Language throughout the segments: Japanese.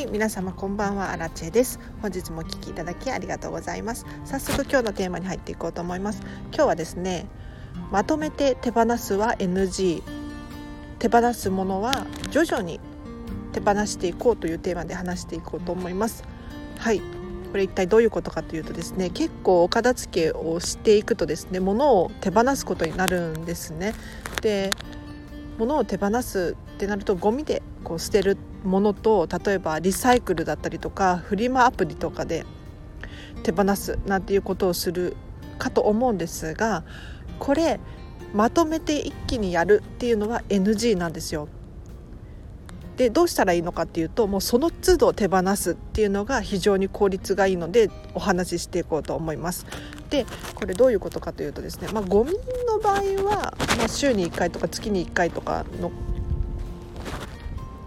はい皆様こんばんは。アラチェです。本日もお聞きいただきありがとうございます。早速今日のテーマに入っていこうと思います。今日はですねまとめて手放すは NG 手放すものは徐々に手放していこうというテーマで話していこうと思います。はい。これ一体どういうことかというとですね結構お片付けをしていくとですね物を手放すことになるんですね。で物を手放すってなるとゴミでこう捨てるものと例えばリサイクルだったりとかフリマアプリとかで手放すなんていうことをするかと思うんですがこれまとめて一気にやるっていうのは NG なんですよ。でどうしたらいいのかっていうともうその都度手放すっていうのが非常に効率がいいのでお話ししていこうと思います。でこれどういうことかというとですね、まあ、ゴミの場合は、まあ、週に1回とか月に1回とかの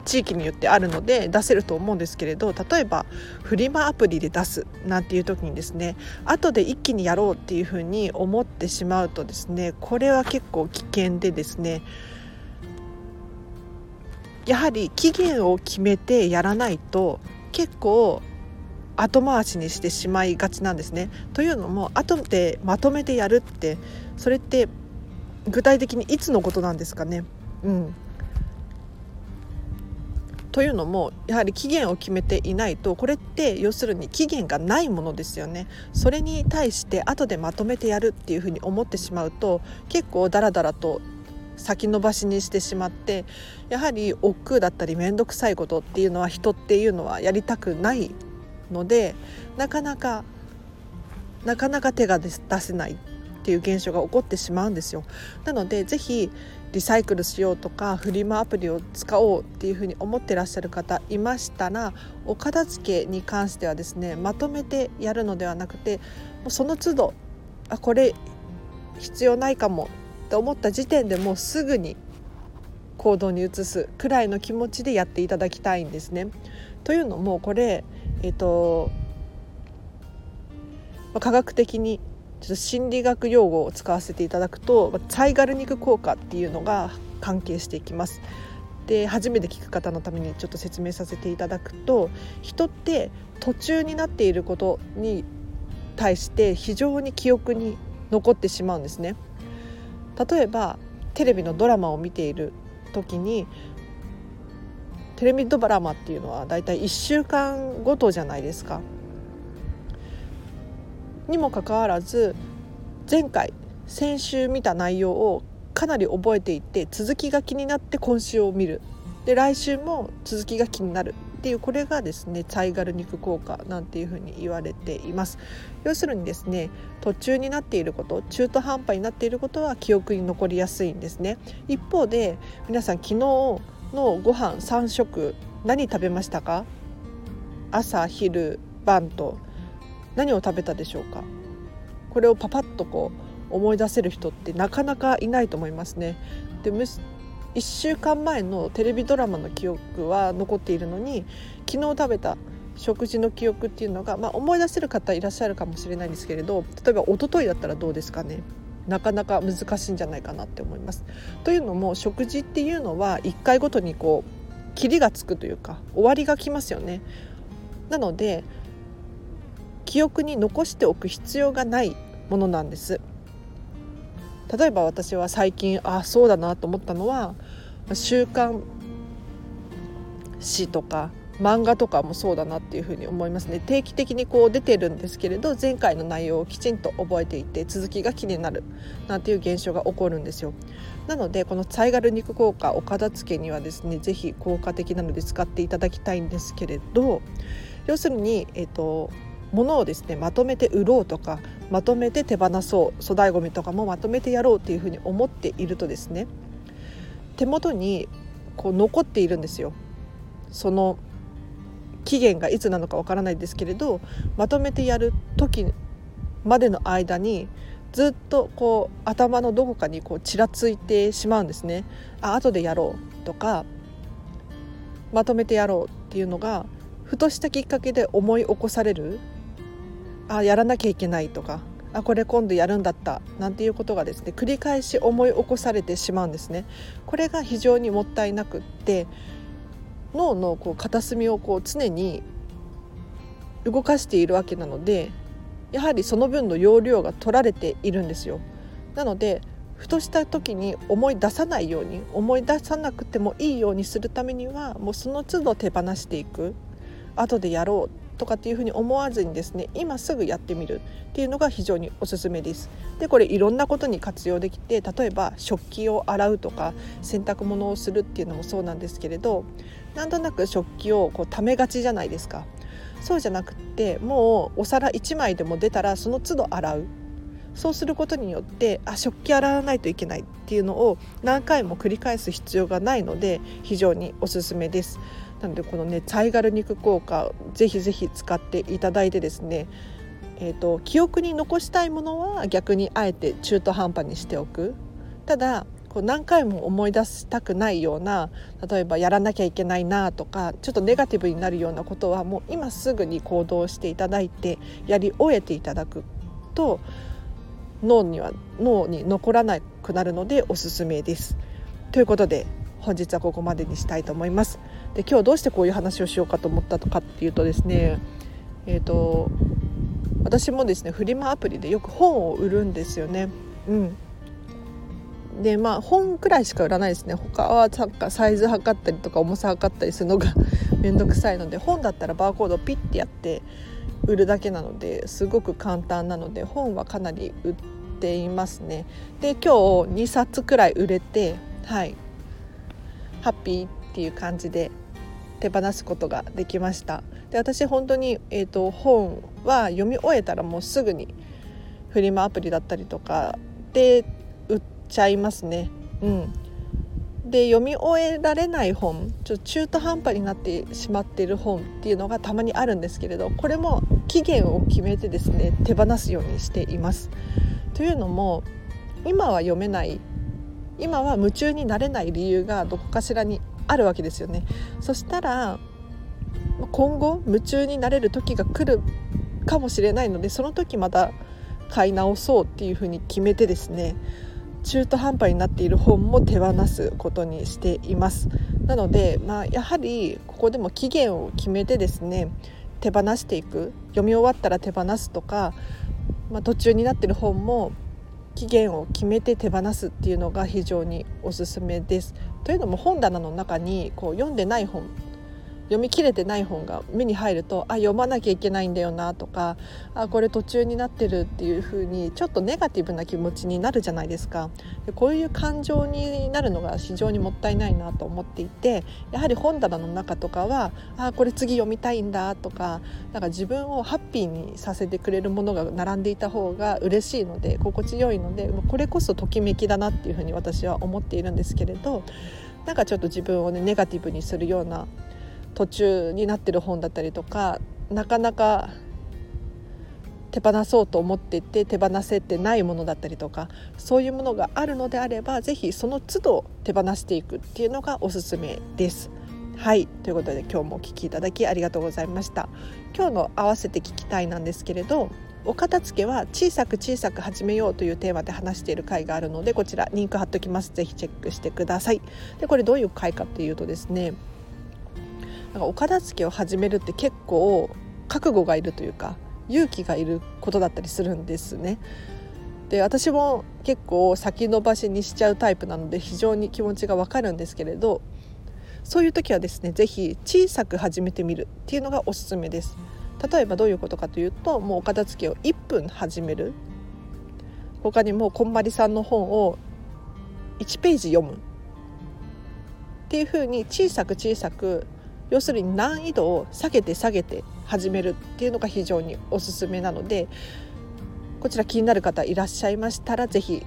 地域によってあるので出せると思うんですけれど例えばフリマアプリで出すなんていう時にですね後で一気にやろうっていうふうに思ってしまうとですねこれは結構危険でですねやはり期限を決めてやらないと結構後回しにしてしまいがちなんですね。というのも後でまとめてやるってそれって具体的にいつのことなんですかね。うん、というのもやはり期限を決めていないとこれって要するに期限がないものですよね。それに対して後でまとめてやるっていうふうに思ってしまうと結構ダラダラと先延ばしにしてしまってやはり億劫だったり面倒くさいことっていうのは人っていうのはやりたくないのでなかなかなかなか手が出せない。っていう現象が起こってしまうんですよ。なのでぜひリサイクルしようとかフリマアプリを使おうっていうふうに思ってらっしゃる方いましたらお片付けに関してはですねまとめてやるのではなくてその都度あこれ必要ないかもって思った時点でもうすぐに行動に移すくらいの気持ちでやっていただきたいんですね。というのもこれ、えーと科学的にちょっと心理学用語を使わせていただくとサイガル肉効果っていうのが関係していきます。で初めて聞く方のためにちょっと説明させていただくと人って途中になっていることに対して非常に記憶に残ってしまうんですね。例えばテレビのドラマを見ている時にテレビドラマっていうのはだいたい1週間ごとじゃないですか。にもかかわらず前回先週見た内容をかなり覚えていて続きが気になって今週を見る。で来週も続きが気になるっていうこれがですねサイガル肉効果なんていうふうに言われています。要するにですね途中になっていること中途半端になっていることは記憶に残りやすいんですね。一方で皆さん昨日のご飯3食何食べましたか？朝昼晩と。何を食べたでしょうか？これをパパッとこう思い出せる人ってなかなかいないと思いますね。で1週間前のテレビドラマの記憶は残っているのに昨日食べた食事の記憶っていうのが、まあ、思い出せる方いらっしゃるかもしれないんですけれど例えば一昨日だったらどうですかね？なかなか難しいんじゃないかなって思います。というのも食事っていうのは1回ごとにこう切りがつくというか終わりがきますよね。なので記憶に残しておく必要がないものなんです。例えば私は最近あそうだなと思ったのは週刊誌とか漫画とかもそうだなっていうふうに思いますね。定期的にこう出てるんですけれど前回の内容をきちんと覚えていて続きが気になるなんていう現象が起こるんですよ。なのでこのサイガル肉効果お片付けにはですね是非効果的なので使っていただきたいんですけれど要するにえっ、ー、と物をですねまとめて売ろうとかまとめて手放そう粗大ごみとかもまとめてやろうっていうふうに思っているとですね手元にこう残っているんですよ。その期限がいつなのかわからないですけれどまとめてやる時までの間にずっとこう頭のどこかにこうちらついてしまうんですね。あ後でやろうとかまとめてやろうっていうのがふとしたきっかけで思い起こされるあやらなきゃいけないとかあこれ今度やるんだったなんていうことがですね繰り返し思い起こされてしまうんですね。これが非常にもったいなくって脳のこう片隅をこう常に動かしているわけなのでやはりその分の容量が取られているんですよ。なのでふとした時に思い出さないように思い出さなくてもいいようにするためにはもうその都度手放していく後でやろうとかっていうふうに思わずにですね今すぐやってみるっていうのが非常におすすめです。でこれいろんなことに活用できて例えば食器を洗うとか洗濯物をするっていうのもそうなんですけれどなんとなく食器をこう溜めがちじゃないですか。そうじゃなくってもうお皿1枚でも出たらその都度洗うそうすることによってあ食器洗わないといけないっていうのを何回も繰り返す必要がないので非常におすすめです。なのでこのねサイガル肉効果ぜひぜひ使っていただいてですねえーと、記憶に残したいものは逆にあえて中途半端にしておくただこう何回も思い出したくないような例えばやらなきゃいけないなとかちょっとネガティブになるようなことはもう今すぐに行動していただいてやり終えていただくと脳には脳に残らなくなるのでおすすめです。ということで本日はここまでにしたいと思います。で今日どうしてこういう話をしようかと思ったとかっていうとですねえーと、私もですねフリマアプリでよく本を売るんですよね。うん。でまあ本くらいしか売らないですね。他はサイズ測ったりとか重さ測ったりするのが 面倒くさいので本だったらバーコードをピッてやって売るだけなのですごく簡単なので本はかなり売っていますね。で今日2冊くらい売れてはい。ハッピーっていう感じで手放すことができましたで私本当に、えーと、本は読み終えたらもうすぐにフリマアプリだったりとかで売っちゃいますね。うん、で読み終えられない本ちょっと中途半端になってしまっている本っていうのがたまにあるんですけれどこれも期限を決めてですね手放すようにしています。というのも今は読めない今は夢中になれない理由がどこかしらにあるわけですよね。そしたら今後夢中になれる時が来るかもしれないのでその時また買い直そうっていうふうに決めてですね中途半端になっている本も手放すことにしていますなので、まあ、やはりここでも期限を決めてですね手放していく読み終わったら手放すとか、まあ、途中になってる本も期限を決めて手放すっていうのが非常におすすめです。というのも本棚の中にこう読んでない本読み切れてない本が目に入るとあ読まなきゃいけないんだよなとかあこれ途中になってるっていう風にちょっとネガティブな気持ちになるじゃないですか。でこういう感情になるのが非常にもったいないなと思っていてやはり本棚の中とかはあこれ次読みたいんだとかなんか自分をハッピーにさせてくれるものが並んでいた方が嬉しいので心地よいのでこれこそときめきだなっていう風に私は思っているんですけれどなんかちょっと自分をねネガティブにするような途中になってる本だったりとかなかなか手放そうと思っていて手放せてないものだったりとかそういうものがあるのであれば是非その都度手放していくっていうのがおすすめです。はいということで今日もお聴きいただきありがとうございました。今日の合わせて聞きたいなんですけれどお片付けは小さく小さく始めようというテーマで話している回があるのでこちらリンク貼っときますぜひチェックしてくださいでこれどういう回かっていうとですねなんかお片付けを始めるって結構覚悟がいるというか勇気がいることだったりするんですね。で私も結構先延ばしにしちゃうタイプなので非常に気持ちがわかるんですけれどそういう時はですね是非小さく始めてみるっていうのがおすすめです。例えばどういうことかというともうお片付けを1分始める他にもこんまりさんの本を1ページ読むっていうふうに小さく小さく要するに難易度を下げて下げて始めるっていうのが非常におすすめなのでこちら気になる方いらっしゃいましたら是非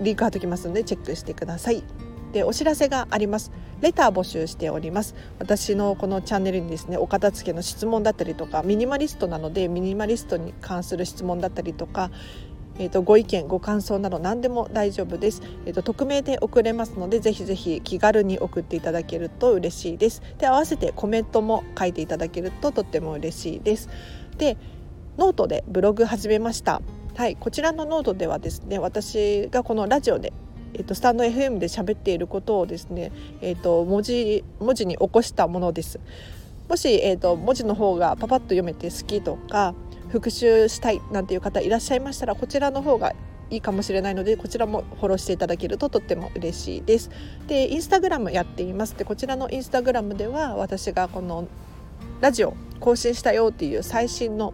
リンク貼っときますのでチェックしてください。でお知らせがありますレター募集しております私のこのチャンネルにですねお片付けの質問だったりとかミニマリストなのでミニマリストに関する質問だったりとかえーと、ご意見ご感想など何でも大丈夫です、えーと、匿名で送れますのでぜひぜひ気軽に送っていただけると嬉しいです。で合わせてコメントも書いていただけるととっても嬉しいです。でノートでブログ始めました。はいこちらのノートではですね私がこのラジオでえーと、 stand.fm で喋っていることをですね、えーと、文字文字に起こしたものです。もし、えーと、文字の方がパパッと読めて好きとか復習したいなんていう方いらっしゃいましたらこちらの方がいいかもしれないのでこちらもフォローしていただけるととっても嬉しいです。でインスタグラムやっています。でこちらのインスタグラムでは私がこのラジオ更新したよっていう最新の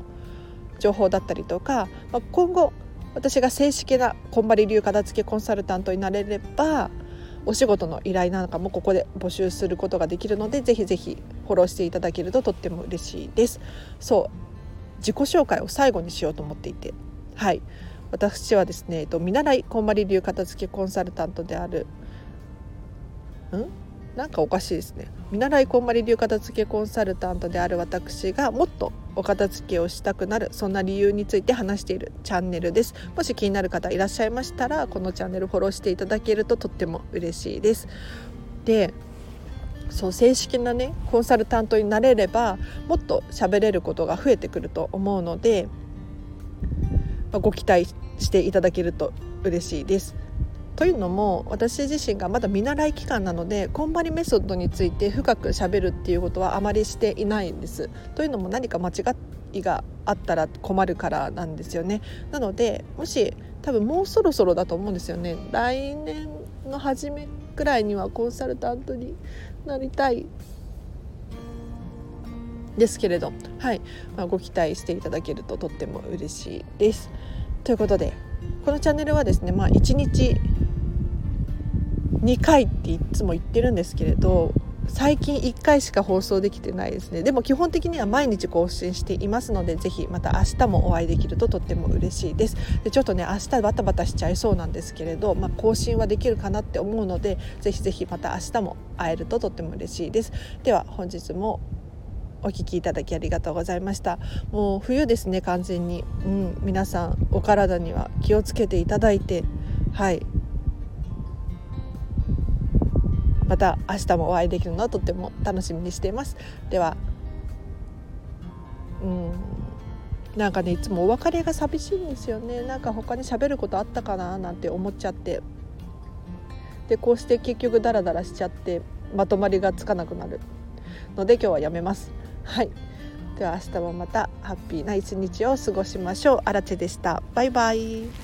情報だったりとか、まあ、今後私が正式なこんばり流片付けコンサルタントになれればお仕事の依頼なんかもここで募集することができるのでぜひぜひフォローしていただけるととっても嬉しいです。そう。自己紹介を最後にしようと思っていて。はい。私はですね、えっと、見習いこんまり流片付けコンサルタントである。ん？なんかおかしいですね。見習いこんまり流片付けコンサルタントである私がもっとお片付けをしたくなるそんな理由について話しているチャンネルです。もし気になる方いらっしゃいましたらこのチャンネルフォローしていただけるととっても嬉しいです。でそう正式なねコンサルタントになれればもっと喋れることが増えてくると思うので、まあ、ご期待していただけると嬉しいですというのも私自身がまだ見習い期間なのでコンバリメソッドについて深くしゃべるっていうことはあまりしていないんです。というのも何か間違いがあったら困るからなんですよね。なのでもし多分もうそろそろだと思うんですよね。来年の初めくらいにはコンサルタントになりたいですけれど、はいまあ、ご期待していただけるととっても嬉しいです。ということでこのチャンネルはですね、まあ、1日2回っていつも言ってるんですけれど最近1回しか放送できてないですね。でも基本的には毎日更新していますのでぜひまた明日もお会いできるととっても嬉しいです。でちょっとね明日バタバタしちゃいそうなんですけれど、まあ、更新はできるかなって思うのでぜひぜひまた明日も会えるととっても嬉しいです。では本日もお聞きいただきありがとうございました。もう冬ですね完全に、うん、皆さんお体には気をつけていただいて。はい。また明日もお会いできるのをとっても楽しみにしています。ではうんなんかねいつもお別れが寂しいんですよね。なんか他に喋ることあったかななんて思っちゃって。でこうして結局ダラダラしちゃってまとまりがつかなくなる。ので今日はやめます。はい。では明日もまたハッピーな一日を過ごしましょう。あらでした。バイバイ。